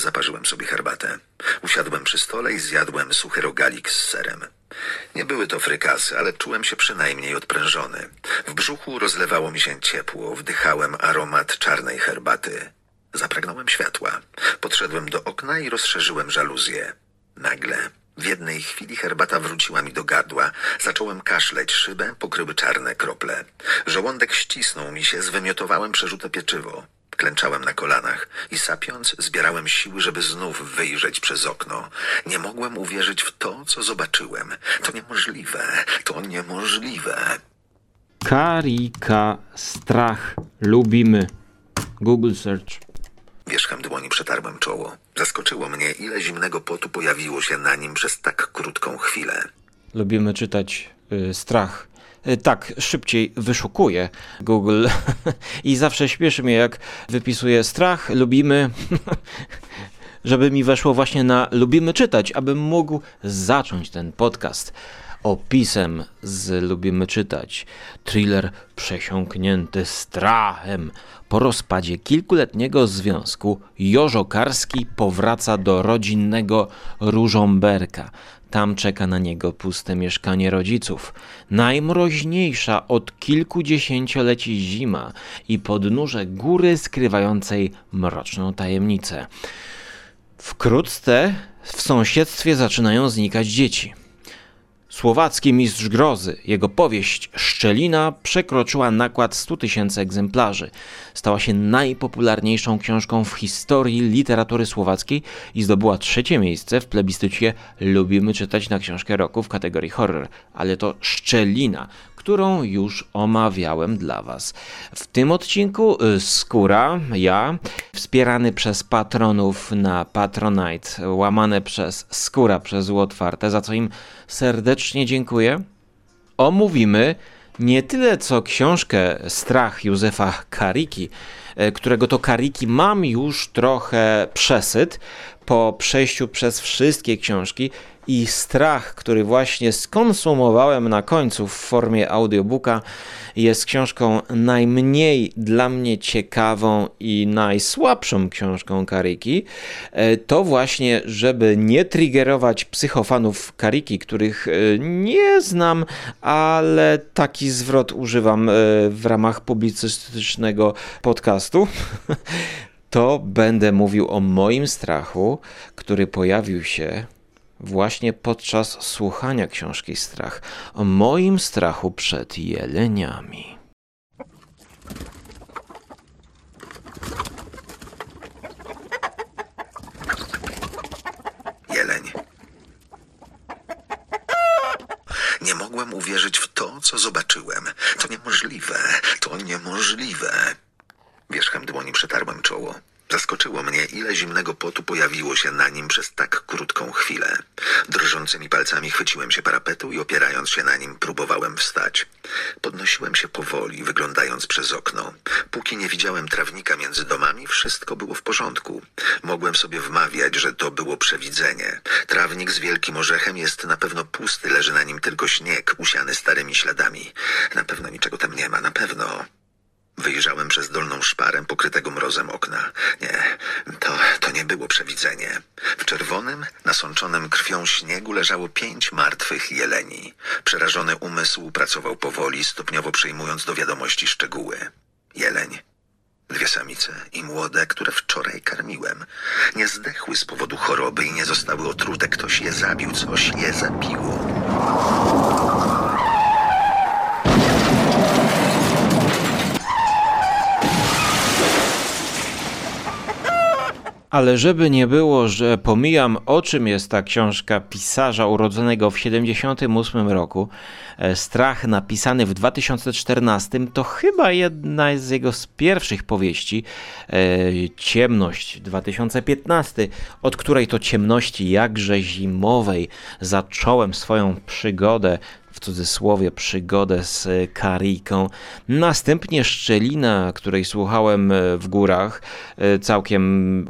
Zaparzyłem sobie herbatę. Usiadłem przy stole i zjadłem suchy rogalik z serem. Nie były to frykasy, ale czułem się przynajmniej odprężony. W brzuchu rozlewało mi się ciepło, wdychałem aromat czarnej herbaty. Zapragnąłem światła. Podszedłem do okna i rozszerzyłem żaluzję. Nagle, w jednej chwili herbata wróciła mi do gardła. Zacząłem kaszleć, szybę pokryły czarne krople. Żołądek ścisnął mi się, zwymiotowałem przerzute pieczywo. Klęczałem na kolanach i sapiąc zbierałem siły, żeby znów wyjrzeć przez okno. Nie mogłem uwierzyć w to, co zobaczyłem. To niemożliwe, to niemożliwe. Karika, strach, lubimy. Google search. Wierzchem dłoni przetarłem czoło. Zaskoczyło mnie, ile zimnego potu pojawiło się na nim przez tak krótką chwilę. Lubimy czytać y, strach. Y, tak, szybciej wyszukuję Google i zawsze śpieszy mnie, jak wypisuję strach, lubimy, żeby mi weszło właśnie na lubimy czytać, abym mógł zacząć ten podcast opisem z Lubimy Czytać. Thriller przesiąknięty strachem. Po rozpadzie kilkuletniego związku Jożo Karski powraca do rodzinnego Różomberka. Tam czeka na niego puste mieszkanie rodziców. Najmroźniejsza od kilkudziesięcioleci zima i podnóże góry skrywającej mroczną tajemnicę. Wkrótce w sąsiedztwie zaczynają znikać dzieci. Słowacki mistrz grozy. Jego powieść Szczelina przekroczyła nakład 100 tysięcy egzemplarzy. Stała się najpopularniejszą książką w historii literatury słowackiej i zdobyła trzecie miejsce w plebiscycie Lubimy czytać na książkę roku w kategorii horror. Ale to Szczelina, którą już omawiałem dla Was. W tym odcinku y, Skóra, ja, wspierany przez patronów na Patronite, łamane przez Skóra przez zło otwarte, za co im serdecznie dziękuję. Omówimy nie tyle co książkę Strach Józefa Kariki, którego to Kariki mam już trochę przesyt po przejściu przez wszystkie książki i strach, który właśnie skonsumowałem na końcu w formie audiobooka, jest książką najmniej dla mnie ciekawą i najsłabszą książką Kariki. E, to właśnie, żeby nie triggerować psychofanów Kariki, których e, nie znam, ale taki zwrot używam e, w ramach publicystycznego podcastu. To będę mówił o moim strachu, który pojawił się właśnie podczas słuchania książki Strach o moim strachu przed jeleniami. Jeleń. Nie mogłem uwierzyć w to, co zobaczyłem. To niemożliwe, to niemożliwe. Wierzchem dłoni przetarłem czoło. Zaskoczyło mnie, ile zimnego potu pojawiło się na nim przez tak krótką chwilę. Drżącymi palcami chwyciłem się parapetu i opierając się na nim próbowałem wstać. Podnosiłem się powoli, wyglądając przez okno. Póki nie widziałem trawnika między domami, wszystko było w porządku. Mogłem sobie wmawiać, że to było przewidzenie. Trawnik z wielkim orzechem jest na pewno pusty, leży na nim tylko śnieg, usiany starymi śladami. Na pewno niczego tam nie ma, na pewno. Wyjrzałem przez dolną szparę pokrytego mrozem okna. Nie, to, to nie było przewidzenie. W czerwonym, nasączonym krwią śniegu leżało pięć martwych jeleni. Przerażony umysł pracował powoli, stopniowo przyjmując do wiadomości szczegóły. Jeleń. Dwie samice i młode, które wczoraj karmiłem. Nie zdechły z powodu choroby i nie zostały otrute. Ktoś je zabił, coś je zabiło. Ale żeby nie było, że pomijam o czym jest ta książka pisarza urodzonego w 78 roku, e, Strach napisany w 2014, to chyba jedna z jego z pierwszych powieści, e, Ciemność 2015, od której to ciemności jakże zimowej zacząłem swoją przygodę w cudzysłowie przygodę z Kariką. Następnie Szczelina, której słuchałem e, w górach, e, całkiem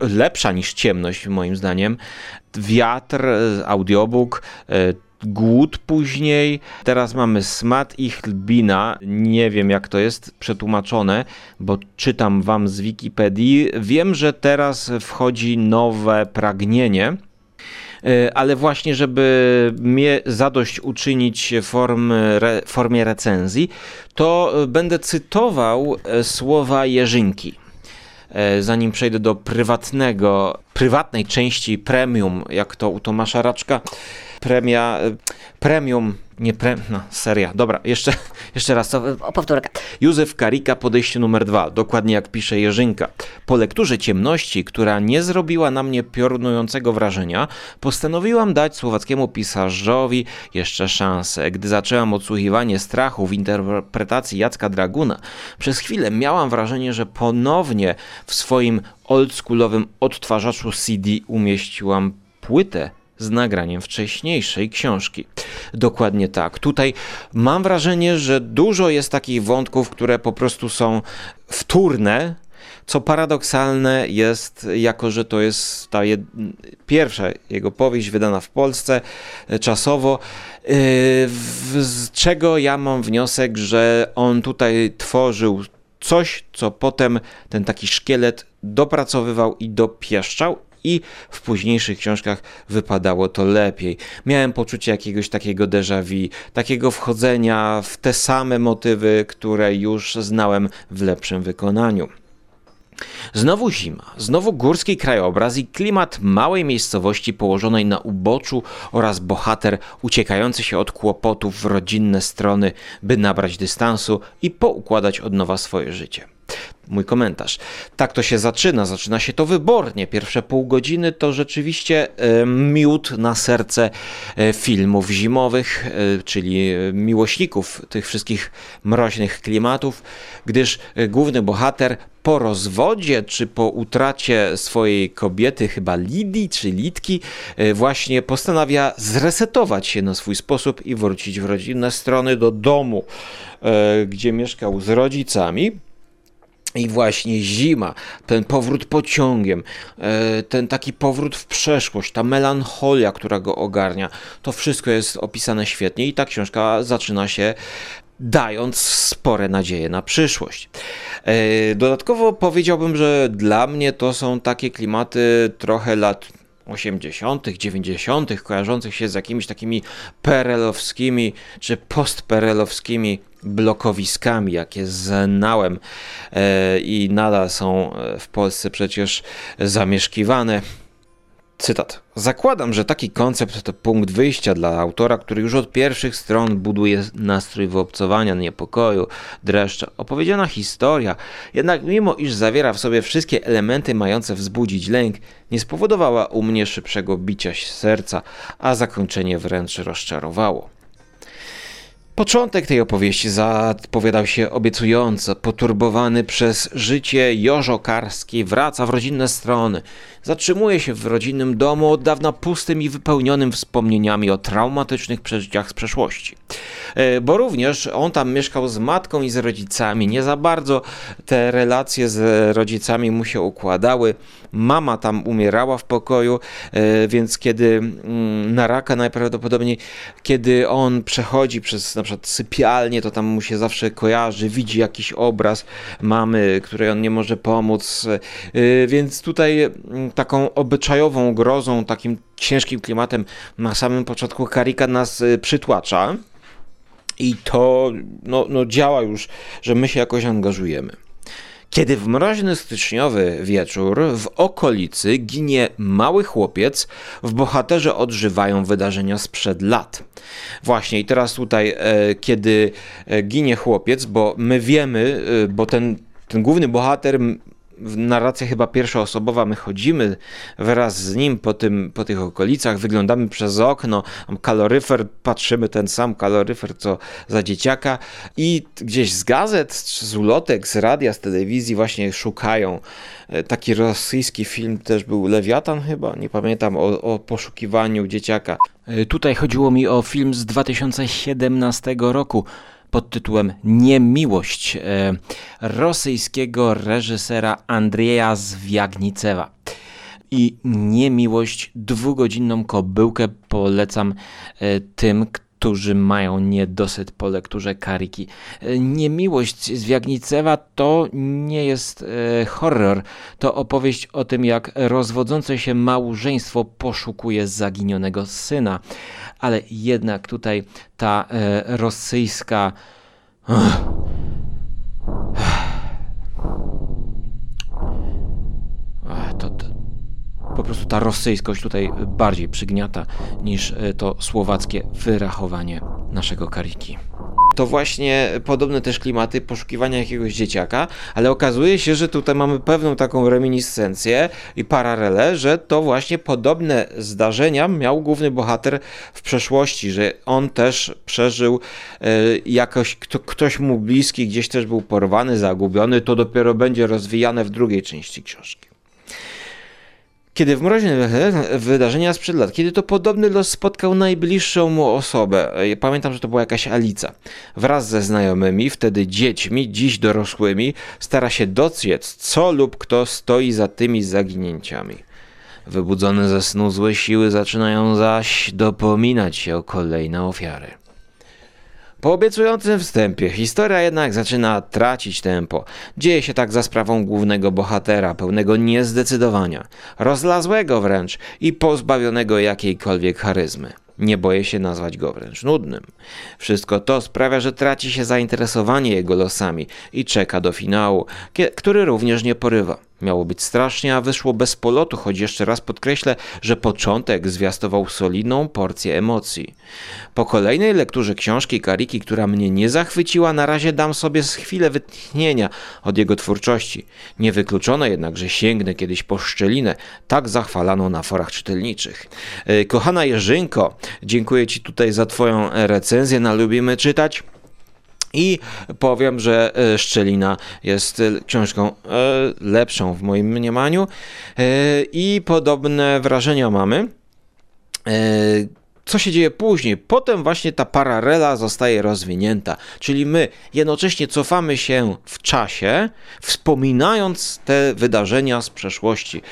lepsza niż ciemność moim zdaniem. Wiatr, e, audiobook, głód później. Teraz mamy smat i chlbina. Nie wiem jak to jest przetłumaczone, bo czytam wam z Wikipedii. Wiem, że teraz wchodzi nowe pragnienie. E, Ale właśnie, żeby mnie zadość uczynić form, re, formie recenzji, to e, będę cytował e, słowa Jerzynki. Zanim przejdę do prywatnego, prywatnej części premium, jak to u Tomasza Raczka, premia, premium, nie pre, no seria, dobra, jeszcze, jeszcze raz, to, O, powtórka. Józef Karika, podejście numer dwa, dokładnie jak pisze Jerzynka. Po lekturze ciemności, która nie zrobiła na mnie piorunującego wrażenia, postanowiłam dać słowackiemu pisarzowi jeszcze szansę. Gdy zaczęłam odsłuchiwanie strachu w interpretacji Jacka Draguna, przez chwilę miałam wrażenie, że ponownie w swoim oldschoolowym odtwarzaczu CD umieściłam płytę z nagraniem wcześniejszej książki. Dokładnie tak. Tutaj mam wrażenie, że dużo jest takich wątków, które po prostu są wtórne, co paradoksalne jest, jako że to jest ta jed... pierwsza jego powieść wydana w Polsce e, czasowo, yy, w- z czego ja mam wniosek, że on tutaj tworzył coś, co potem ten taki szkielet dopracowywał i dopieszczał i w późniejszych książkach wypadało to lepiej. Miałem poczucie jakiegoś takiego déjà vu, takiego wchodzenia w te same motywy, które już znałem w lepszym wykonaniu. Znowu zima, znowu górski krajobraz i klimat małej miejscowości położonej na uboczu oraz bohater uciekający się od kłopotów w rodzinne strony, by nabrać dystansu i poukładać od nowa swoje życie. Mój komentarz. Tak to się zaczyna, zaczyna się to wybornie. Pierwsze pół godziny to rzeczywiście e, miód na serce e, filmów zimowych, e, czyli miłośników tych wszystkich mroźnych klimatów, gdyż główny bohater po rozwodzie czy po utracie swojej kobiety, chyba Lidii czy Litki, właśnie postanawia zresetować się na swój sposób i wrócić w rodzinne strony do domu, gdzie mieszkał z rodzicami. I właśnie zima, ten powrót pociągiem, e, ten taki powrót w przeszłość, ta melancholia, która go ogarnia, to wszystko jest opisane świetnie i ta książka zaczyna się dając spore nadzieje na przyszłość. E, Dodatkowo powiedziałbym, że dla mnie to są takie klimaty trochę lat 80., 90., kojarzących się z jakimiś takimi perelowskimi czy postperelowskimi blokowiskami, jakie znałem e, i nadal są e, w Polsce przecież zamieszkiwane. Cytat. Zakładam, że taki koncept to punkt wyjścia dla autora, który już od pierwszych stron buduje nastrój wyobcowania, niepokoju, dreszcza. Opowiedziana historia, jednak mimo iż zawiera w sobie wszystkie elementy mające wzbudzić lęk, nie spowodowała u mnie szybszego bicia serca, a zakończenie wręcz rozczarowało. Początek tej opowieści zapowiadał się obiecująco. Poturbowany przez życie Jożo Karski wraca w rodzinne strony. Zatrzymuje się w rodzinnym domu od dawna pustym i wypełnionym wspomnieniami o traumatycznych przeżyciach z przeszłości. E, Bo również on tam mieszkał z matką i z rodzicami. Nie za bardzo te relacje z rodzicami mu się układały. Mama tam umierała w pokoju, e, więc kiedy mm, na raka najprawdopodobniej, kiedy on przechodzi przez na przykład sypialnię, to tam mu się zawsze kojarzy, widzi jakiś obraz mamy, której on nie może pomóc. E, Więc tutaj mm, taką obyczajową grozą, takim ciężkim klimatem na samym początku Karika nas e, przytłacza. I to no, no działa już, że my się jakoś angażujemy. Kiedy w mroźny styczniowy wieczór w okolicy ginie mały chłopiec, w bohaterze odżywają wydarzenia sprzed lat. Właśnie i teraz tutaj, e, kiedy e, ginie chłopiec, bo my wiemy, e, bo ten, ten główny bohater narracja chyba pierwszoosobowa, my chodzimy wraz z nim po, tym, po tych okolicach, wyglądamy przez okno, kaloryfer, patrzymy ten sam kaloryfer co za dzieciaka i gdzieś z gazet, z ulotek, z radia, z telewizji właśnie szukają. E, Taki rosyjski film też był Lewiatan chyba, nie pamiętam, o, o poszukiwaniu dzieciaka. E, Tutaj chodziło mi o film z 2017 roku pod tytułem Niemiłość e, rosyjskiego reżysera Andrzeja Zwiagnicewa. i niemiłość. Dwugodzinną kobyłkę polecam e, tym, którzy mają niedosyt po lekturze Kariki. E, Niemiłość z Wiagnicewa to nie jest e, horror, to opowieść o tym, jak rozwodzące się małżeństwo poszukuje zaginionego syna. Ale jednak tutaj ta e, rosyjska. Po prostu ta rosyjskość tutaj bardziej przygniata niż e, to słowackie wyrachowanie naszego kariki. To właśnie podobne też klimaty poszukiwania jakiegoś dzieciaka, ale okazuje się, że tutaj mamy pewną taką reminiscencję i paralelę, że to właśnie podobne zdarzenia miał główny bohater w przeszłości, że on też przeżył e, jakoś, kto, ktoś mu bliski gdzieś też był porwany, zagubiony, to dopiero będzie rozwijane w drugiej części książki. Kiedy w mroźne wydarzenia sprzed lat, kiedy to podobny los spotkał najbliższą mu osobę, pamiętam, że to była jakaś Alica, wraz ze znajomymi, wtedy dziećmi, dziś dorosłymi, stara się dociec, co lub kto stoi za tymi zaginięciami. Wybudzone ze snu złe siły zaczynają zaś dopominać się o kolejne ofiary. Po obiecującym wstępie historia jednak zaczyna tracić tempo. Dzieje się tak za sprawą głównego bohatera, pełnego niezdecydowania, rozlazłego wręcz i pozbawionego jakiejkolwiek charyzmy. Nie boję się nazwać go wręcz nudnym. Wszystko to sprawia, że traci się zainteresowanie jego losami i czeka do finału, który również nie porywa. Miało być strasznie, a wyszło bez polotu, choć jeszcze raz podkreślę, że początek zwiastował solidną porcję emocji. Po kolejnej lekturze książki Kariki, która mnie nie zachwyciła, na razie dam sobie chwilę wytchnienia od jego twórczości. Niewykluczone jednak, że sięgnę kiedyś po szczelinę, tak zachwalaną na forach czytelniczych. E, Kochana Jerzynko, dziękuję Ci tutaj za Twoją recenzję na Lubimy Czytać. I powiem, że e, Szczelina jest e, książką e, lepszą w moim mniemaniu i podobne wrażenia mamy. Co się dzieje później? Potem właśnie ta paralela zostaje rozwinięta, czyli my jednocześnie cofamy się w czasie, wspominając te wydarzenia z przeszłości,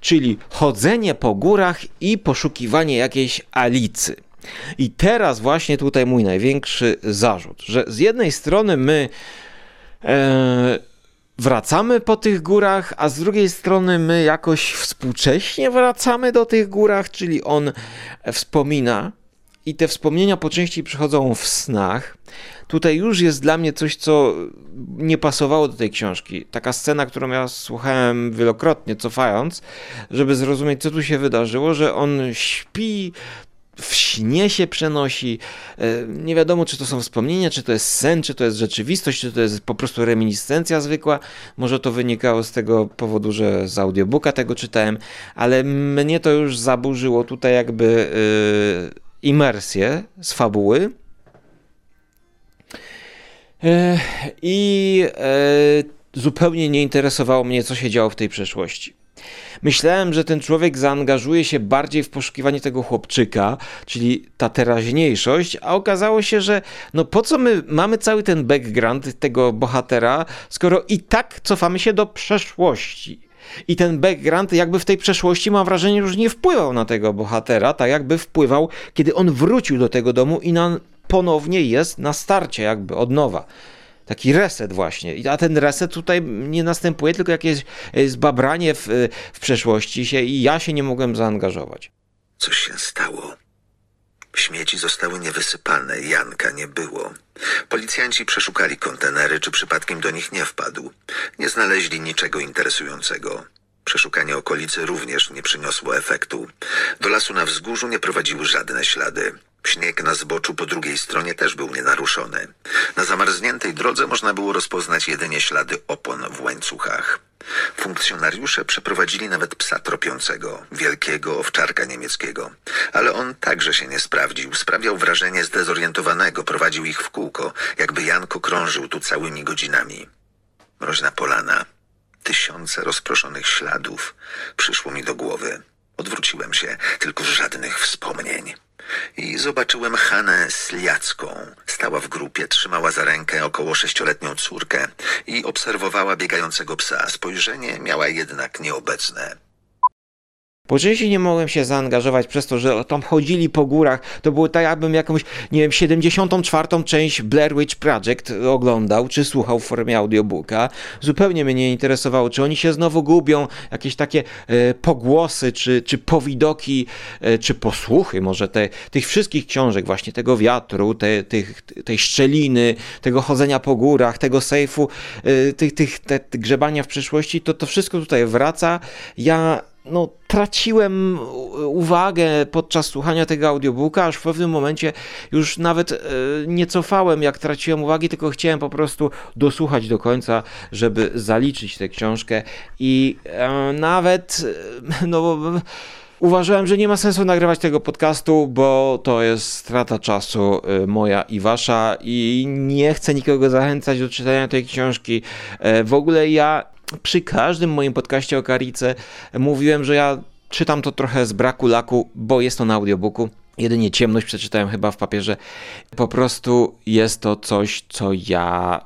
czyli chodzenie po górach i poszukiwanie jakiejś Alicy. I teraz właśnie tutaj mój największy zarzut, że z jednej strony my e, wracamy po tych górach, a z drugiej strony my jakoś współcześnie wracamy do tych górach, czyli on wspomina i te wspomnienia po części przychodzą w snach. Tutaj już jest dla mnie coś, co nie pasowało do tej książki. Taka scena, którą ja słuchałem wielokrotnie, cofając, żeby zrozumieć, co tu się wydarzyło, że on śpi, w śnie się przenosi. E, Nie wiadomo, czy to są wspomnienia, czy to jest sen, czy to jest rzeczywistość, czy to jest po prostu reminiscencja zwykła. Może to wynikało z tego powodu, że z audiobooka tego czytałem, ale mnie to już zaburzyło tutaj jakby e, imersję z fabuły. E, I e, zupełnie nie interesowało mnie, co się działo w tej przeszłości. Myślałem, że ten człowiek zaangażuje się bardziej w poszukiwanie tego chłopczyka, czyli ta teraźniejszość, a okazało się, że no po co my mamy cały ten background tego bohatera, skoro i tak cofamy się do przeszłości. I ten background jakby w tej przeszłości mam wrażenie już nie wpływał na tego bohatera, tak jakby wpływał, kiedy on wrócił do tego domu i na, ponownie jest na starcie jakby od nowa. Taki reset właśnie. A ten reset tutaj nie następuje, tylko jakieś e, zbabranie w, e, w przeszłości się i ja się nie mogłem zaangażować. Coś się stało. Śmieci zostały niewysypane, Janka nie było. Policjanci przeszukali kontenery, czy przypadkiem do nich nie wpadł. Nie znaleźli niczego interesującego. Przeszukanie okolicy również nie przyniosło efektu. Do lasu na wzgórzu nie prowadziły żadne ślady. Śnieg na zboczu po drugiej stronie też był nienaruszony. Na zamarzniętej drodze można było rozpoznać jedynie ślady opon w łańcuchach. Funkcjonariusze przeprowadzili nawet psa tropiącego, wielkiego owczarka niemieckiego. Ale on także się nie sprawdził. Sprawiał wrażenie zdezorientowanego, prowadził ich w kółko, jakby Janko krążył tu całymi godzinami. Mroźna polana, tysiące rozproszonych śladów przyszło mi do głowy. Odwróciłem się, tylko żadnych wspomnień. I zobaczyłem Hanę Sliacką. Stała w grupie, trzymała za rękę około sześcioletnią córkę i obserwowała biegającego psa. Spojrzenie miała jednak nieobecne. Po części nie mogłem się zaangażować przez to, że tam chodzili po górach. To było tak, jakbym jakąś, nie wiem, 74. część Blair Witch Project oglądał, czy słuchał w formie audiobooka. Zupełnie mnie nie interesowało, czy oni się znowu gubią, jakieś takie e, pogłosy, czy, czy powidoki, e, czy posłuchy może te, tych wszystkich książek, właśnie tego wiatru, te, tych, tej szczeliny, tego chodzenia po górach, tego sejfu, e, tych, tych te, te grzebania w przyszłości, to to wszystko tutaj wraca. Ja no, traciłem uwagę podczas słuchania tego audiobooka, aż w pewnym momencie już nawet e, nie cofałem, jak traciłem uwagi, tylko chciałem po prostu dosłuchać do końca, żeby zaliczyć tę książkę i e, nawet e, no uważałem, że nie ma sensu nagrywać tego podcastu, bo to jest strata czasu moja i wasza i nie chcę nikogo zachęcać do czytania tej książki. W ogóle ja przy każdym moim podcaście o Karice mówiłem, że ja czytam to trochę z braku laku, bo jest to na audiobooku. Jedynie ciemność przeczytałem chyba w papierze. Po prostu jest to coś, co ja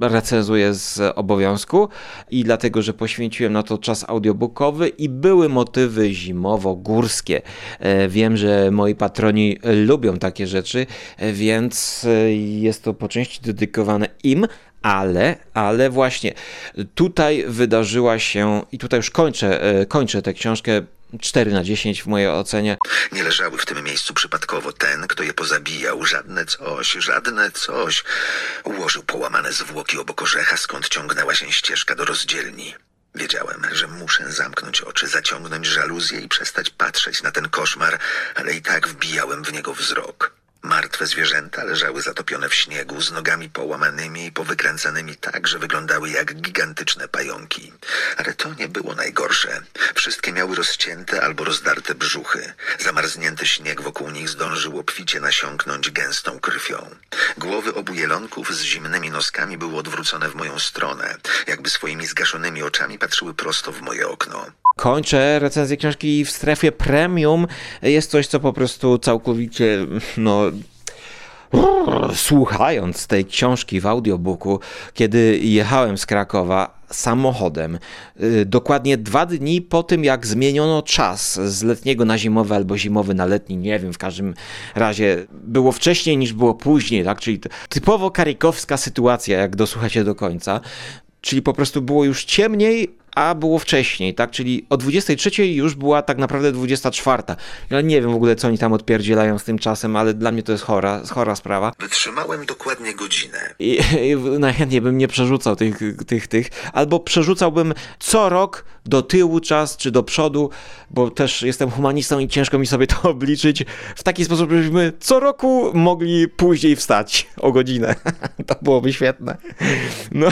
recenzuję z obowiązku i dlatego, że poświęciłem na to czas audiobookowy i były motywy zimowo-górskie. E, Wiem, że moi patroni lubią takie rzeczy, e, więc e, jest to po części dedykowane im, ale, ale właśnie tutaj wydarzyła się, i tutaj już kończę, e, kończę tę książkę 4 na 10 w mojej ocenie. Nie leżały w tym miejscu przypadkowo ten, kto je pozabijał. Żadne coś, żadne coś. Ułożył połamane zwłoki obok orzecha, skąd ciągnęła się ścieżka do rozdzielni. Wiedziałem, że muszę zamknąć oczy, zaciągnąć żaluzję i przestać patrzeć na ten koszmar, ale i tak wbijałem w niego wzrok. Martwe zwierzęta leżały zatopione w śniegu, z nogami połamanymi i powykręcanymi tak, że wyglądały jak gigantyczne pająki. Ale to nie było najgorsze. Wszystkie miały rozcięte albo rozdarte brzuchy. Zamarznięty śnieg wokół nich zdążył obficie nasiąknąć gęstą krwią. Głowy obu jelonków z zimnymi noskami były odwrócone w moją stronę, jakby swoimi zgaszonymi oczami patrzyły prosto w moje okno. Kończę recenzję książki w strefie premium. Jest coś, co po prostu całkowicie, no. Słuchając tej książki w audiobooku, kiedy jechałem z Krakowa samochodem, y, dokładnie dwa dni po tym, jak zmieniono czas z letniego na zimowy albo zimowy na letni, nie wiem, w każdym razie było wcześniej niż było później, tak? Czyli typowo karikowska sytuacja, jak dosłuchacie do końca. Czyli po prostu było już ciemniej, a było wcześniej, tak? Czyli o 23 już była tak naprawdę 24. Ja nie wiem w ogóle, co oni tam odpierdzielają z tym czasem, ale dla mnie to jest chora, chora sprawa. Wytrzymałem dokładnie godzinę. I, i najchętniej bym nie przerzucał tych, tych, tych, albo przerzucałbym co rok do tyłu czas, czy do przodu, bo też jestem humanistą i ciężko mi sobie to obliczyć w taki sposób, żebyśmy co roku mogli później wstać o godzinę. To byłoby świetne. No.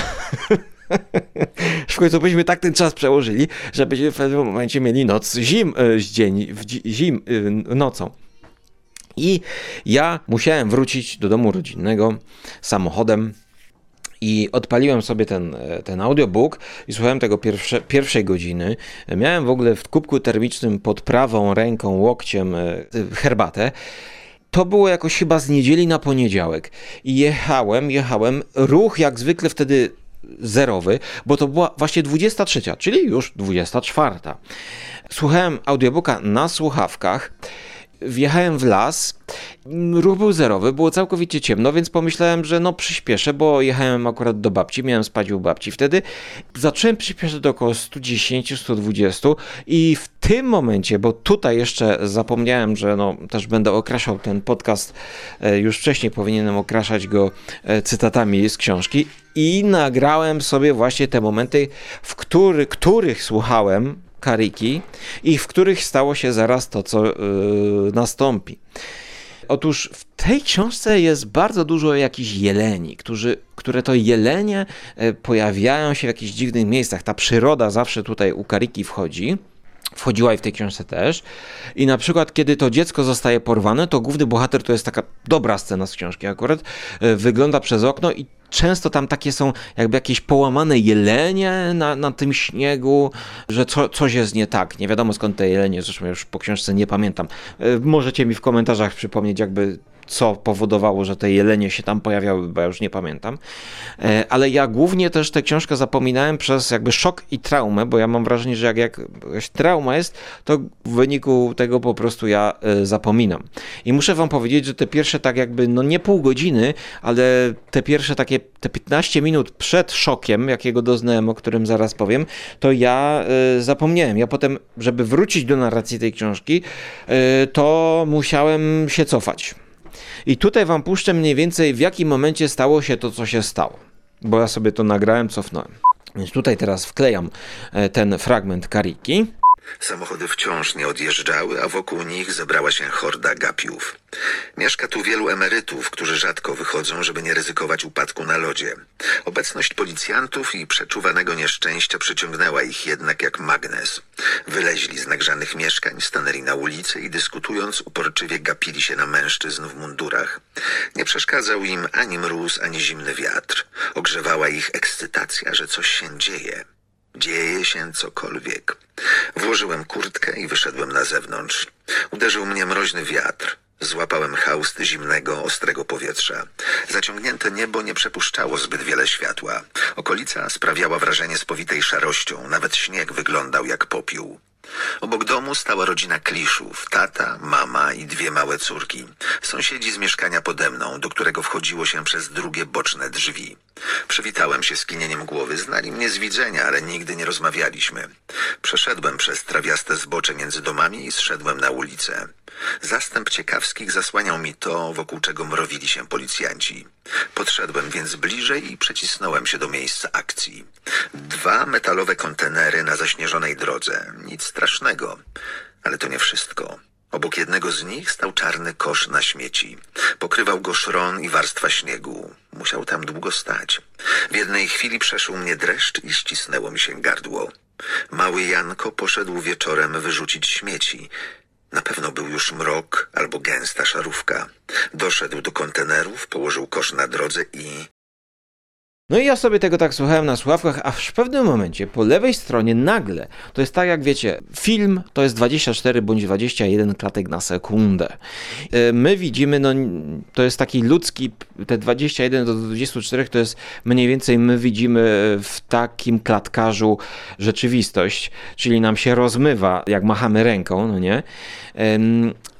W końcu byśmy tak ten czas przełożyli, żebyśmy w pewnym momencie mieli noc zim, e, dzień, zim, e, nocą. I ja musiałem wrócić do domu rodzinnego samochodem i odpaliłem sobie ten, e, ten audiobook i słuchałem tego pierwsze, pierwszej godziny. Miałem w ogóle w kubku termicznym pod prawą ręką, łokciem herbatę. To było jakoś chyba z niedzieli na poniedziałek. I jechałem, jechałem. Ruch jak zwykle wtedy zerowy, bo to była właśnie 23, czyli już 24. Słuchałem audiobooka na słuchawkach. Wjechałem w las, ruch był zerowy, było całkowicie ciemno, więc pomyślałem, że no przyspieszę, bo jechałem akurat do babci, miałem spać u babci wtedy. Zacząłem przyspieszać do około 110-120 i w tym momencie, bo tutaj jeszcze zapomniałem, że no też będę okraszał ten podcast, e, już wcześniej powinienem okraszać go e, cytatami z książki i nagrałem sobie właśnie te momenty, w który, których słuchałem Kariki i w których stało się zaraz to, co yy, nastąpi. Otóż w tej książce jest bardzo dużo jakichś jeleni, którzy, które to jelenie e, pojawiają się w jakichś dziwnych miejscach. Ta przyroda zawsze tutaj u Kariki wchodzi. Wchodziła i w tej książce też. I na przykład, kiedy to dziecko zostaje porwane, to główny bohater to jest taka dobra scena z książki akurat. e, Wygląda przez okno i często tam takie są jakby jakieś połamane jelenie na, na tym śniegu, że co, coś jest nie tak. Nie wiadomo skąd te jelenie, zresztą ja już po książce nie pamiętam. E, Możecie mi w komentarzach przypomnieć jakby co powodowało, że te jelenie się tam pojawiały, bo ja już nie pamiętam. E, ale ja głównie też tę książkę zapominałem przez jakby szok i traumę, bo ja mam wrażenie, że jak, jak jakaś trauma jest, to w wyniku tego po prostu ja e, zapominam. I muszę wam powiedzieć, że te pierwsze tak jakby, no nie pół godziny, ale te pierwsze takie, te 15 minut przed szokiem, jakiego doznałem, o którym zaraz powiem, to ja e, zapomniałem. Ja potem, żeby wrócić do narracji tej książki, e, to musiałem się cofać. I tutaj wam puszczę mniej więcej w jakim momencie stało się to, co się stało. Bo ja sobie to nagrałem, cofnąłem. Więc tutaj teraz wklejam e, ten fragment kariki. Samochody wciąż nie odjeżdżały, a wokół nich zebrała się horda gapiów. Mieszka tu wielu emerytów, którzy rzadko wychodzą, żeby nie ryzykować upadku na lodzie. Obecność policjantów i przeczuwanego nieszczęścia przyciągnęła ich jednak jak magnes. Wyleźli z nagrzanych mieszkań, stanęli na ulicy i dyskutując uporczywie gapili się na mężczyzn w mundurach. Nie przeszkadzał im ani mróz, ani zimny wiatr. Ogrzewała ich ekscytacja, że coś się dzieje. Dzieje się cokolwiek. Włożyłem kurtkę i wyszedłem na zewnątrz. Uderzył mnie mroźny wiatr. Złapałem haust zimnego, ostrego powietrza. Zaciągnięte niebo nie przepuszczało zbyt wiele światła. Okolica sprawiała wrażenie spowitej szarością, nawet śnieg wyglądał jak popiół. Obok domu stała rodzina Kliszów, tata, mama i dwie małe córki. Sąsiedzi z mieszkania pode mną, do którego wchodziło się przez drugie boczne drzwi. Przywitałem się skinieniem głowy, znali mnie z widzenia, ale nigdy nie rozmawialiśmy. Przeszedłem przez trawiaste zbocze między domami i zszedłem na ulicę. Zastęp ciekawskich zasłaniał mi to, wokół czego mrowili się policjanci. Podszedłem więc bliżej i przecisnąłem się do miejsca akcji. Dwa metalowe kontenery na zaśnieżonej drodze. Nic strasznego. Ale to nie wszystko. Obok jednego z nich stał czarny kosz na śmieci. Pokrywał go szron i warstwa śniegu. Musiał tam długo stać. W jednej chwili przeszył mnie dreszcz i ścisnęło mi się gardło. Mały Janko poszedł wieczorem wyrzucić śmieci. Na pewno był już mrok albo gęsta szarówka. Doszedł do kontenerów, położył kosz na drodze i No i ja sobie tego tak słuchałem na słuchawkach, a w pewnym momencie po lewej stronie nagle, to jest tak jak wiecie, film to jest 24 bądź 21 klatek na sekundę. E, My widzimy, no to jest taki ludzki, te 21 do 24 to jest mniej więcej my widzimy w takim klatkarzu rzeczywistość, czyli nam się rozmywa, jak machamy ręką, no nie?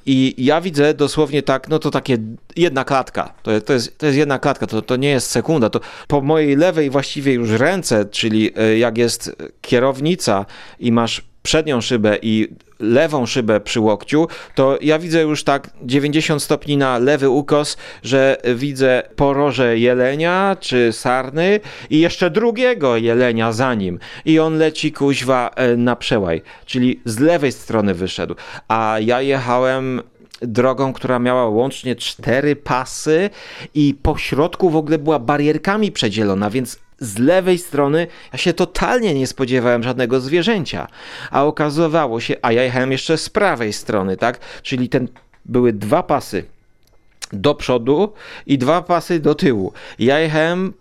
I ja widzę dosłownie tak, no to takie jedna klatka. To, to, jest, to jest jedna klatka, to, to nie jest sekunda. To po mojej lewej właściwie już ręce, czyli e, jak jest kierownica i masz przednią szybę i lewą szybę przy łokciu, to ja widzę już tak 90 stopni na lewy ukos, że widzę poroże jelenia czy sarny i jeszcze drugiego jelenia za nim. I on leci kuźwa e, na przełaj, czyli z lewej strony wyszedł. A ja jechałem drogą, która miała łącznie cztery pasy i po środku w ogóle była barierkami przedzielona, więc z lewej strony ja się totalnie nie spodziewałem żadnego zwierzęcia. A okazywało się, a ja jechałem jeszcze z prawej strony, tak? Czyli ten były dwa pasy do przodu i dwa pasy do tyłu. Ja jechałem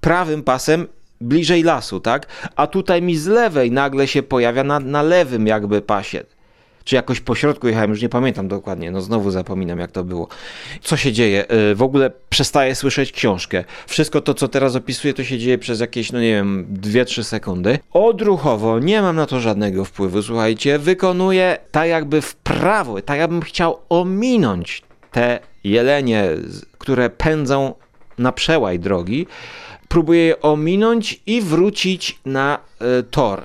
prawym pasem bliżej lasu, tak? A tutaj mi z lewej nagle się pojawia na, na lewym jakby pasie. Czy jakoś po środku jechałem, już nie pamiętam dokładnie, no znowu zapominam jak to było. Co się dzieje? Yy, W ogóle przestaję słyszeć książkę. Wszystko to, co teraz opisuję, to się dzieje przez jakieś, no nie wiem, 2-3 sekundy. Odruchowo, nie mam na to żadnego wpływu, słuchajcie, wykonuję tak jakby w prawo, tak jakbym chciał ominąć te jelenie, które pędzą na przełaj drogi. Próbuję je ominąć i wrócić na y, tor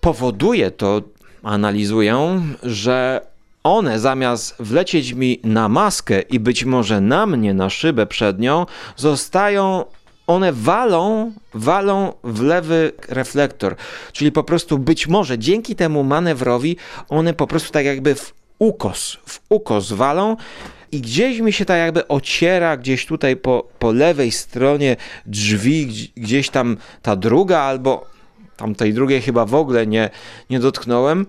powoduje to, analizuję, że one zamiast wlecieć mi na maskę i być może na mnie, na szybę przednią, zostają, one walą, walą w lewy reflektor. Czyli po prostu być może dzięki temu manewrowi one po prostu tak jakby w ukos, w ukos walą i gdzieś mi się tak jakby ociera, gdzieś tutaj po, po lewej stronie drzwi, gdzieś- gdzieś tam ta druga albo tam tej drugiej chyba w ogóle nie, nie dotknąłem.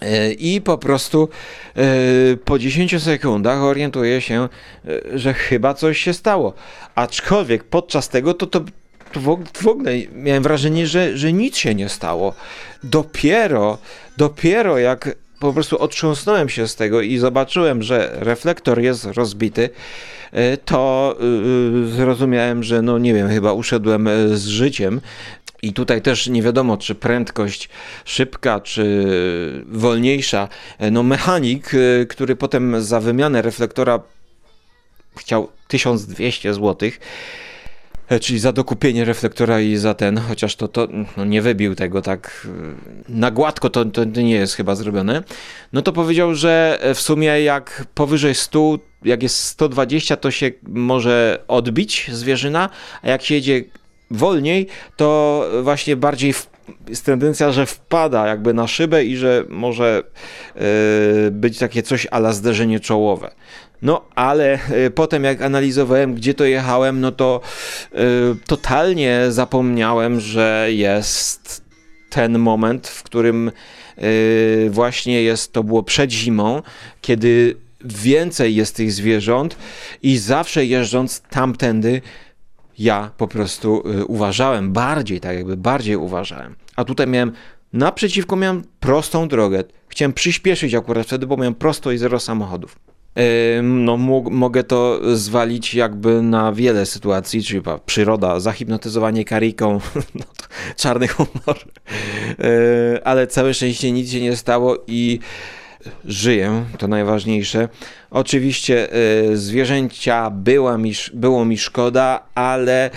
E, I po prostu e, po 10 sekundach orientuję się, e, że chyba coś się stało. Aczkolwiek podczas tego to, to, to w og- w ogóle miałem wrażenie, że, że nic się nie stało. Dopiero, dopiero jak po prostu otrząsnąłem się z tego i zobaczyłem, że reflektor jest rozbity, to zrozumiałem, że no nie wiem, chyba uszedłem z życiem. I tutaj też nie wiadomo, czy prędkość szybka, czy wolniejsza. E, No mechanik, e, który potem za wymianę reflektora chciał 1200 zł, e, czyli za dokupienie reflektora i za ten, chociaż to, to no nie wybił tego tak na gładko, to, to nie jest chyba zrobione, no to powiedział, że w sumie jak powyżej 100, jak jest 120, to się może odbić zwierzyna, a jak się jedzie wolniej, to właśnie bardziej w, jest tendencja, że wpada jakby na szybę i że może e, być takie coś ala zderzenie czołowe. No, ale e, potem jak analizowałem, gdzie to jechałem, no to e, totalnie zapomniałem, że jest ten moment, w którym właśnie jest, to było przed zimą, kiedy więcej jest tych zwierząt i zawsze jeżdżąc tamtędy, ja po prostu y, uważałem bardziej, tak jakby bardziej uważałem. A tutaj miałem naprzeciwko miałem prostą drogę. Chciałem przyspieszyć akurat wtedy, bo miałem prosto i zero samochodów. No, mogę to zwalić jakby na wiele sytuacji, czyli przyroda, zahipnotyzowanie kariką, no czarny humor. Yy, Ale całe szczęście nic się nie stało i żyję, to najważniejsze. Oczywiście y, zwierzęcia była mi, było mi szkoda, ale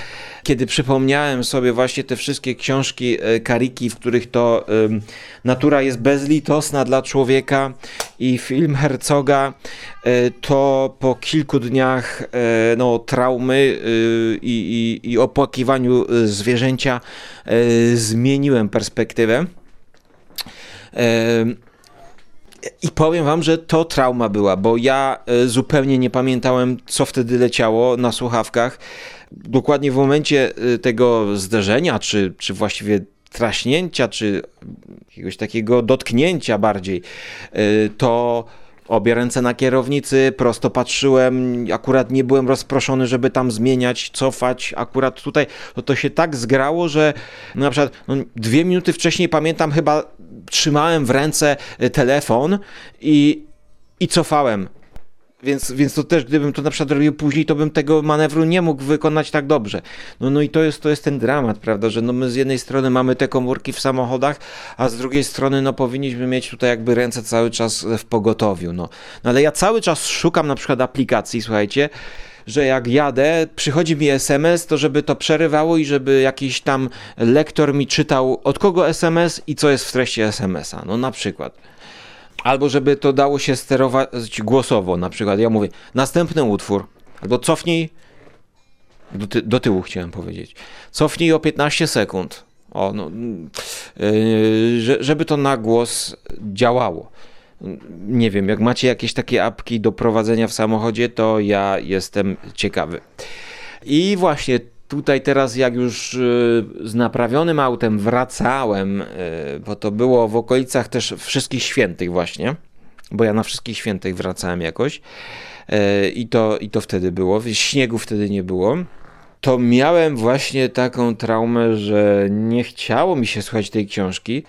kiedy przypomniałem sobie właśnie te wszystkie książki y, Kariki, w których to natura jest bezlitosna dla człowieka i film Herzoga, y, to po kilku dniach no, traumy i, i, i opłakiwaniu zwierzęcia zmieniłem perspektywę. I powiem wam, że to trauma była, bo ja e, zupełnie nie pamiętałem, co wtedy leciało na słuchawkach. Dokładnie w momencie e, tego zderzenia, czy, czy właściwie traśnięcia, czy jakiegoś takiego dotknięcia bardziej, e, to obie ręce na kierownicy, prosto patrzyłem, akurat nie byłem rozproszony, żeby tam zmieniać, cofać, akurat tutaj to, to się tak zgrało, że na przykład no, dwie minuty wcześniej pamiętam chyba trzymałem w ręce y, telefon i, i cofałem. Więc, więc to też, gdybym to na przykład robił później, to bym tego manewru nie mógł wykonać tak dobrze. No, no i to jest, to jest ten dramat, prawda, że no my z jednej strony mamy te komórki w samochodach, a z drugiej strony no powinniśmy mieć tutaj jakby ręce cały czas w pogotowiu, no. no ale ja cały czas szukam na przykład aplikacji, słuchajcie, że jak jadę, przychodzi mi SMS, to żeby to przerywało i żeby jakiś tam lektor mi czytał od kogo SMS i co jest w treści SMS-a, no na przykład. Albo żeby to dało się sterować głosowo, na przykład. Ja mówię, następny utwór, albo cofnij, do, ty, do tyłu chciałem powiedzieć, cofnij o 15 sekund, o, no, yy, że, żeby to na głos działało. Nie wiem, jak macie jakieś takie apki do prowadzenia w samochodzie, to ja jestem ciekawy. I właśnie tutaj teraz, jak już y, z naprawionym autem wracałem, y, bo to było w okolicach też Wszystkich Świętych właśnie, bo ja na Wszystkich Świętych wracałem jakoś y, i to, i to wtedy było, śniegu wtedy nie było. To miałem właśnie taką traumę, że nie chciało mi się słuchać tej książki,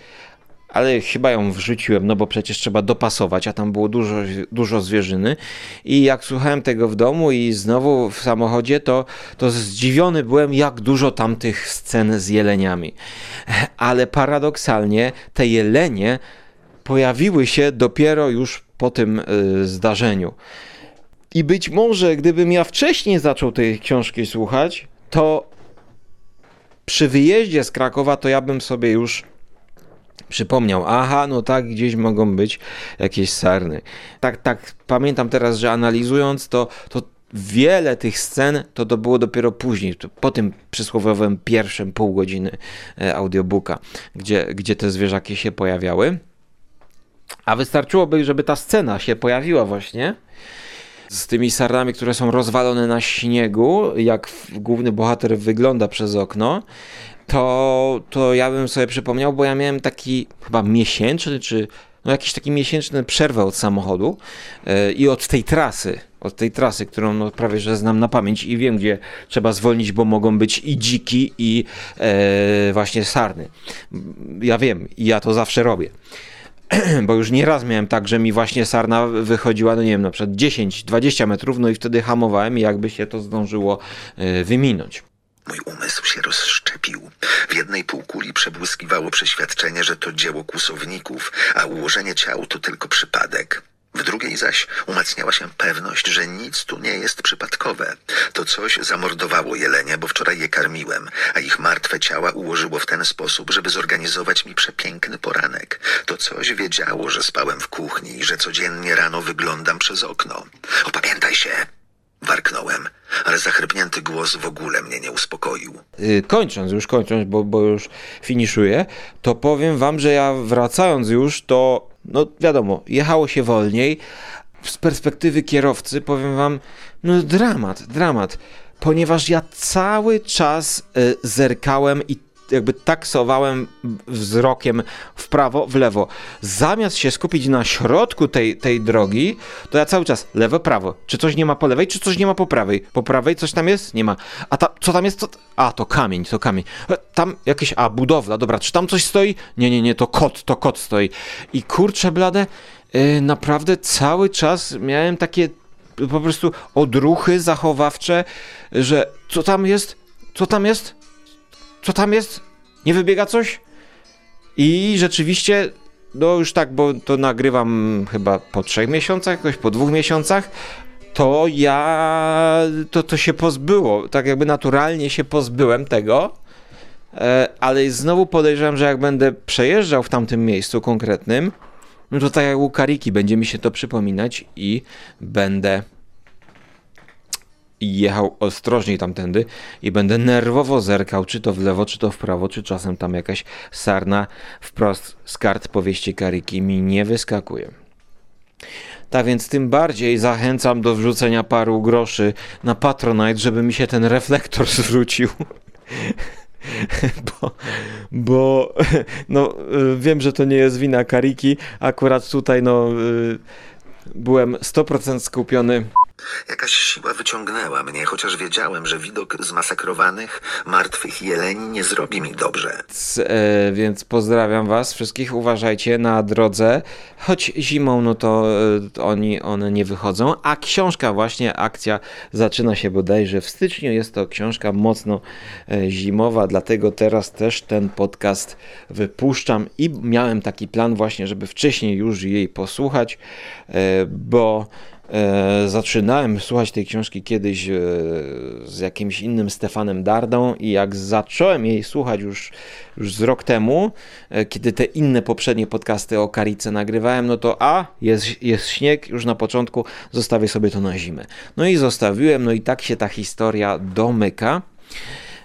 ale chyba ją wrzuciłem, no bo przecież trzeba dopasować, a tam było dużo, dużo zwierzyny. I jak słuchałem tego w domu i znowu w samochodzie, to, to zdziwiony byłem, jak dużo tam tych scen z jeleniami. Ale paradoksalnie te jelenie pojawiły się dopiero już po tym y, zdarzeniu. I być może, gdybym ja wcześniej zaczął tej książki słuchać, to przy wyjeździe z Krakowa, to ja bym sobie już przypomniał, aha, no tak, gdzieś mogą być jakieś sarny. Tak, tak, pamiętam teraz, że analizując to, to wiele tych scen to, to było dopiero później, po tym przysłowiowym pierwszym pół godziny e, audiobooka, gdzie, gdzie te zwierzaki się pojawiały. A wystarczyłoby, żeby ta scena się pojawiła właśnie z tymi sarnami, które są rozwalone na śniegu, jak główny bohater wygląda przez okno, to, to ja bym sobie przypomniał, bo ja miałem taki chyba miesięczny, czy no jakiś taki miesięczny przerwę od samochodu yy, i od tej trasy, od tej trasy, którą no prawie że znam na pamięć i wiem, gdzie trzeba zwolnić, bo mogą być i dziki, i yy, właśnie sarny. Ja wiem, i ja to zawsze robię. bo już nieraz miałem tak, że mi właśnie sarna wychodziła, no nie wiem, na przykład 10-20 metrów, no i wtedy hamowałem i jakby się to zdążyło y, wyminąć. Mój umysł się rozszczepił. W jednej półkuli przebłyskiwało przeświadczenie, że to dzieło kłusowników, a ułożenie ciał to tylko przypadek. W drugiej zaś umacniała się pewność, że nic tu nie jest przypadkowe. To coś zamordowało jelenie, bo wczoraj je karmiłem, a ich martwe ciała ułożyło w ten sposób, żeby zorganizować mi przepiękny poranek. To coś wiedziało, że spałem w kuchni i że codziennie rano wyglądam przez okno. Opamiętaj się! Warknąłem, ale zachrypnięty głos w ogóle mnie nie uspokoił. Y, kończąc, już kończąc, bo, bo już finiszuję, to powiem wam, że ja wracając już, to no wiadomo, jechało się wolniej. Z perspektywy kierowcy powiem wam, no dramat, dramat, ponieważ ja cały czas y, zerkałem i jakby taksowałem wzrokiem w prawo, w lewo. Zamiast się skupić na środku tej, tej drogi, to ja cały czas lewo, prawo. Czy coś nie ma po lewej, czy coś nie ma po prawej? Po prawej coś tam jest? Nie ma. A ta, co tam jest? A, to kamień, to kamień. E, Tam jakieś, a, budowla, dobra. Czy tam coś stoi? Nie, nie, nie, to kot, to kot stoi. I kurczę blade, yy, naprawdę cały czas miałem takie po prostu odruchy zachowawcze, że co tam jest? Co tam jest? Co tam jest? Nie wybiega coś? I rzeczywiście, no już tak, bo to nagrywam chyba po trzech miesiącach, jakoś po dwóch miesiącach, to ja, to, to się pozbyło, tak jakby naturalnie się pozbyłem tego, e, ale znowu podejrzewam, że jak będę przejeżdżał w tamtym miejscu konkretnym, no to tak jak u Kariki, będzie mi się to przypominać i będę jechał ostrożniej tamtędy i będę nerwowo zerkał, czy to w lewo, czy to w prawo, czy czasem tam jakaś sarna wprost z kart powieści Kariki mi nie wyskakuje. Tak więc tym bardziej zachęcam do wrzucenia paru groszy na Patronite, żeby mi się ten reflektor zwrócił. bo, bo no, y, wiem, że to nie jest wina Kariki. Akurat tutaj no, y, byłem 100% skupiony Jakaś siła wyciągnęła mnie, chociaż wiedziałem, że widok zmasakrowanych, martwych jeleni nie zrobi mi dobrze. Więc, e, więc pozdrawiam was wszystkich, uważajcie na drodze, choć zimą no to e, oni, one nie wychodzą, a książka właśnie, akcja zaczyna się bodajże w styczniu, jest to książka mocno e, zimowa, dlatego teraz też ten podcast wypuszczam. I miałem taki plan właśnie, żeby wcześniej już jej posłuchać, e, bo zaczynałem słuchać tej książki kiedyś e, z jakimś innym Stefanem Dardą i jak zacząłem jej słuchać już, już z rok temu, e, kiedy te inne poprzednie podcasty o Karice nagrywałem, no to a, jest, jest śnieg już na początku, zostawię sobie to na zimę. No i zostawiłem, no i tak się ta historia domyka.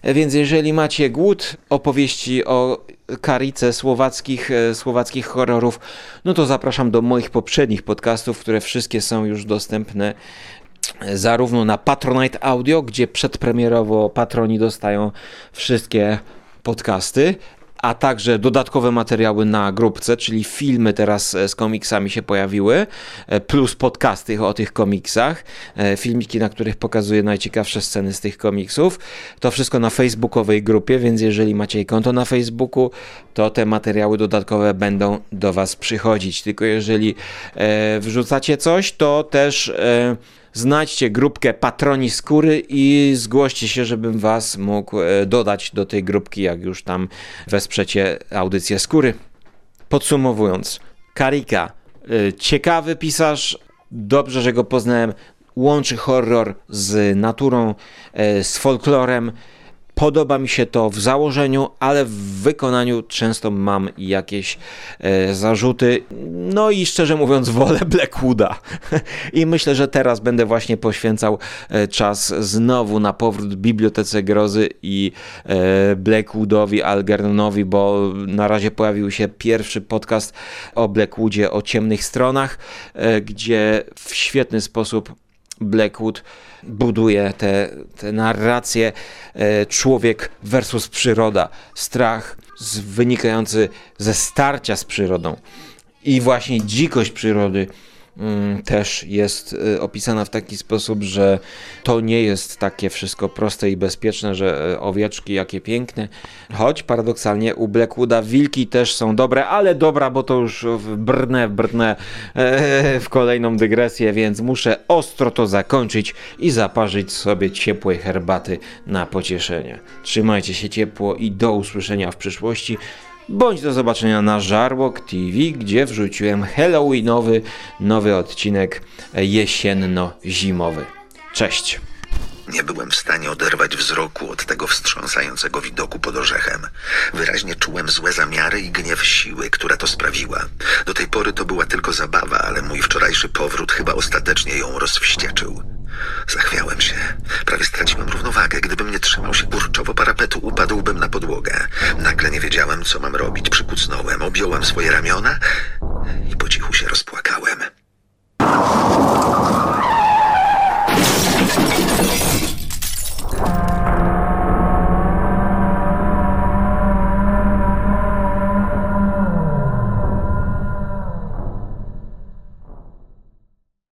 Więc jeżeli macie głód opowieści o karice słowackich, e, słowackich horrorów, no to zapraszam do moich poprzednich podcastów, które wszystkie są już dostępne e, zarówno na Patronite Audio, gdzie przedpremierowo patroni dostają wszystkie podcasty, a także dodatkowe materiały na grupce, czyli filmy teraz e, z komiksami się pojawiły, e, plus podcasty o tych komiksach, e, filmiki, na których pokazuję najciekawsze sceny z tych komiksów. To wszystko na facebookowej grupie, więc jeżeli macie konto na Facebooku, to te materiały dodatkowe będą do Was przychodzić. Tylko jeżeli wrzucacie coś, to też znajdźcie grupkę Patroni Skóry i zgłoście się, żebym was mógł e, dodać do tej grupki, jak już tam wesprzecie audycję Skóry. Podsumowując, Karika, e, ciekawy pisarz, dobrze, że go poznałem, łączy horror z naturą, e, z folklorem, Podoba mi się to w założeniu, ale w wykonaniu często mam jakieś e, zarzuty. No i szczerze mówiąc, wolę Blackwooda. I myślę, że teraz będę właśnie poświęcał e, czas znowu na powrót Bibliotece Grozy i e, Blackwoodowi, Algernonowi, bo na razie pojawił się pierwszy podcast o Blackwoodzie, o ciemnych stronach, e, gdzie w świetny sposób Blackwood buduje te, te narracje e, człowiek versus przyroda, strach wynikający ze starcia z przyrodą i właśnie dzikość przyrody też jest y, opisana w taki sposób, że to nie jest takie wszystko proste i bezpieczne, że y, owieczki jakie piękne. Choć paradoksalnie u Blackwooda wilki też są dobre, ale dobra, bo to już brnę, brnę e, w kolejną dygresję, więc muszę ostro to zakończyć i zaparzyć sobie ciepłej herbaty na pocieszenie. Trzymajcie się ciepło i do usłyszenia w przyszłości. Bądź do zobaczenia na Żarłok TV, gdzie wrzuciłem Halloweenowy nowy odcinek jesienno-zimowy. Cześć! Nie byłem w stanie oderwać wzroku od tego wstrząsającego widoku pod orzechem. Wyraźnie czułem złe zamiary i gniew siły, która to sprawiła. Do tej pory to była tylko zabawa, ale mój wczorajszy powrót chyba ostatecznie ją rozwścieczył. Zachwiałem się. Prawie straciłem równowagę. Gdybym nie trzymał się kurczowo parapetu, upadłbym na podłogę. Nagle nie wiedziałem, co mam robić. Przykucnąłem, objąłem swoje ramiona i po cichu się rozpłakałem.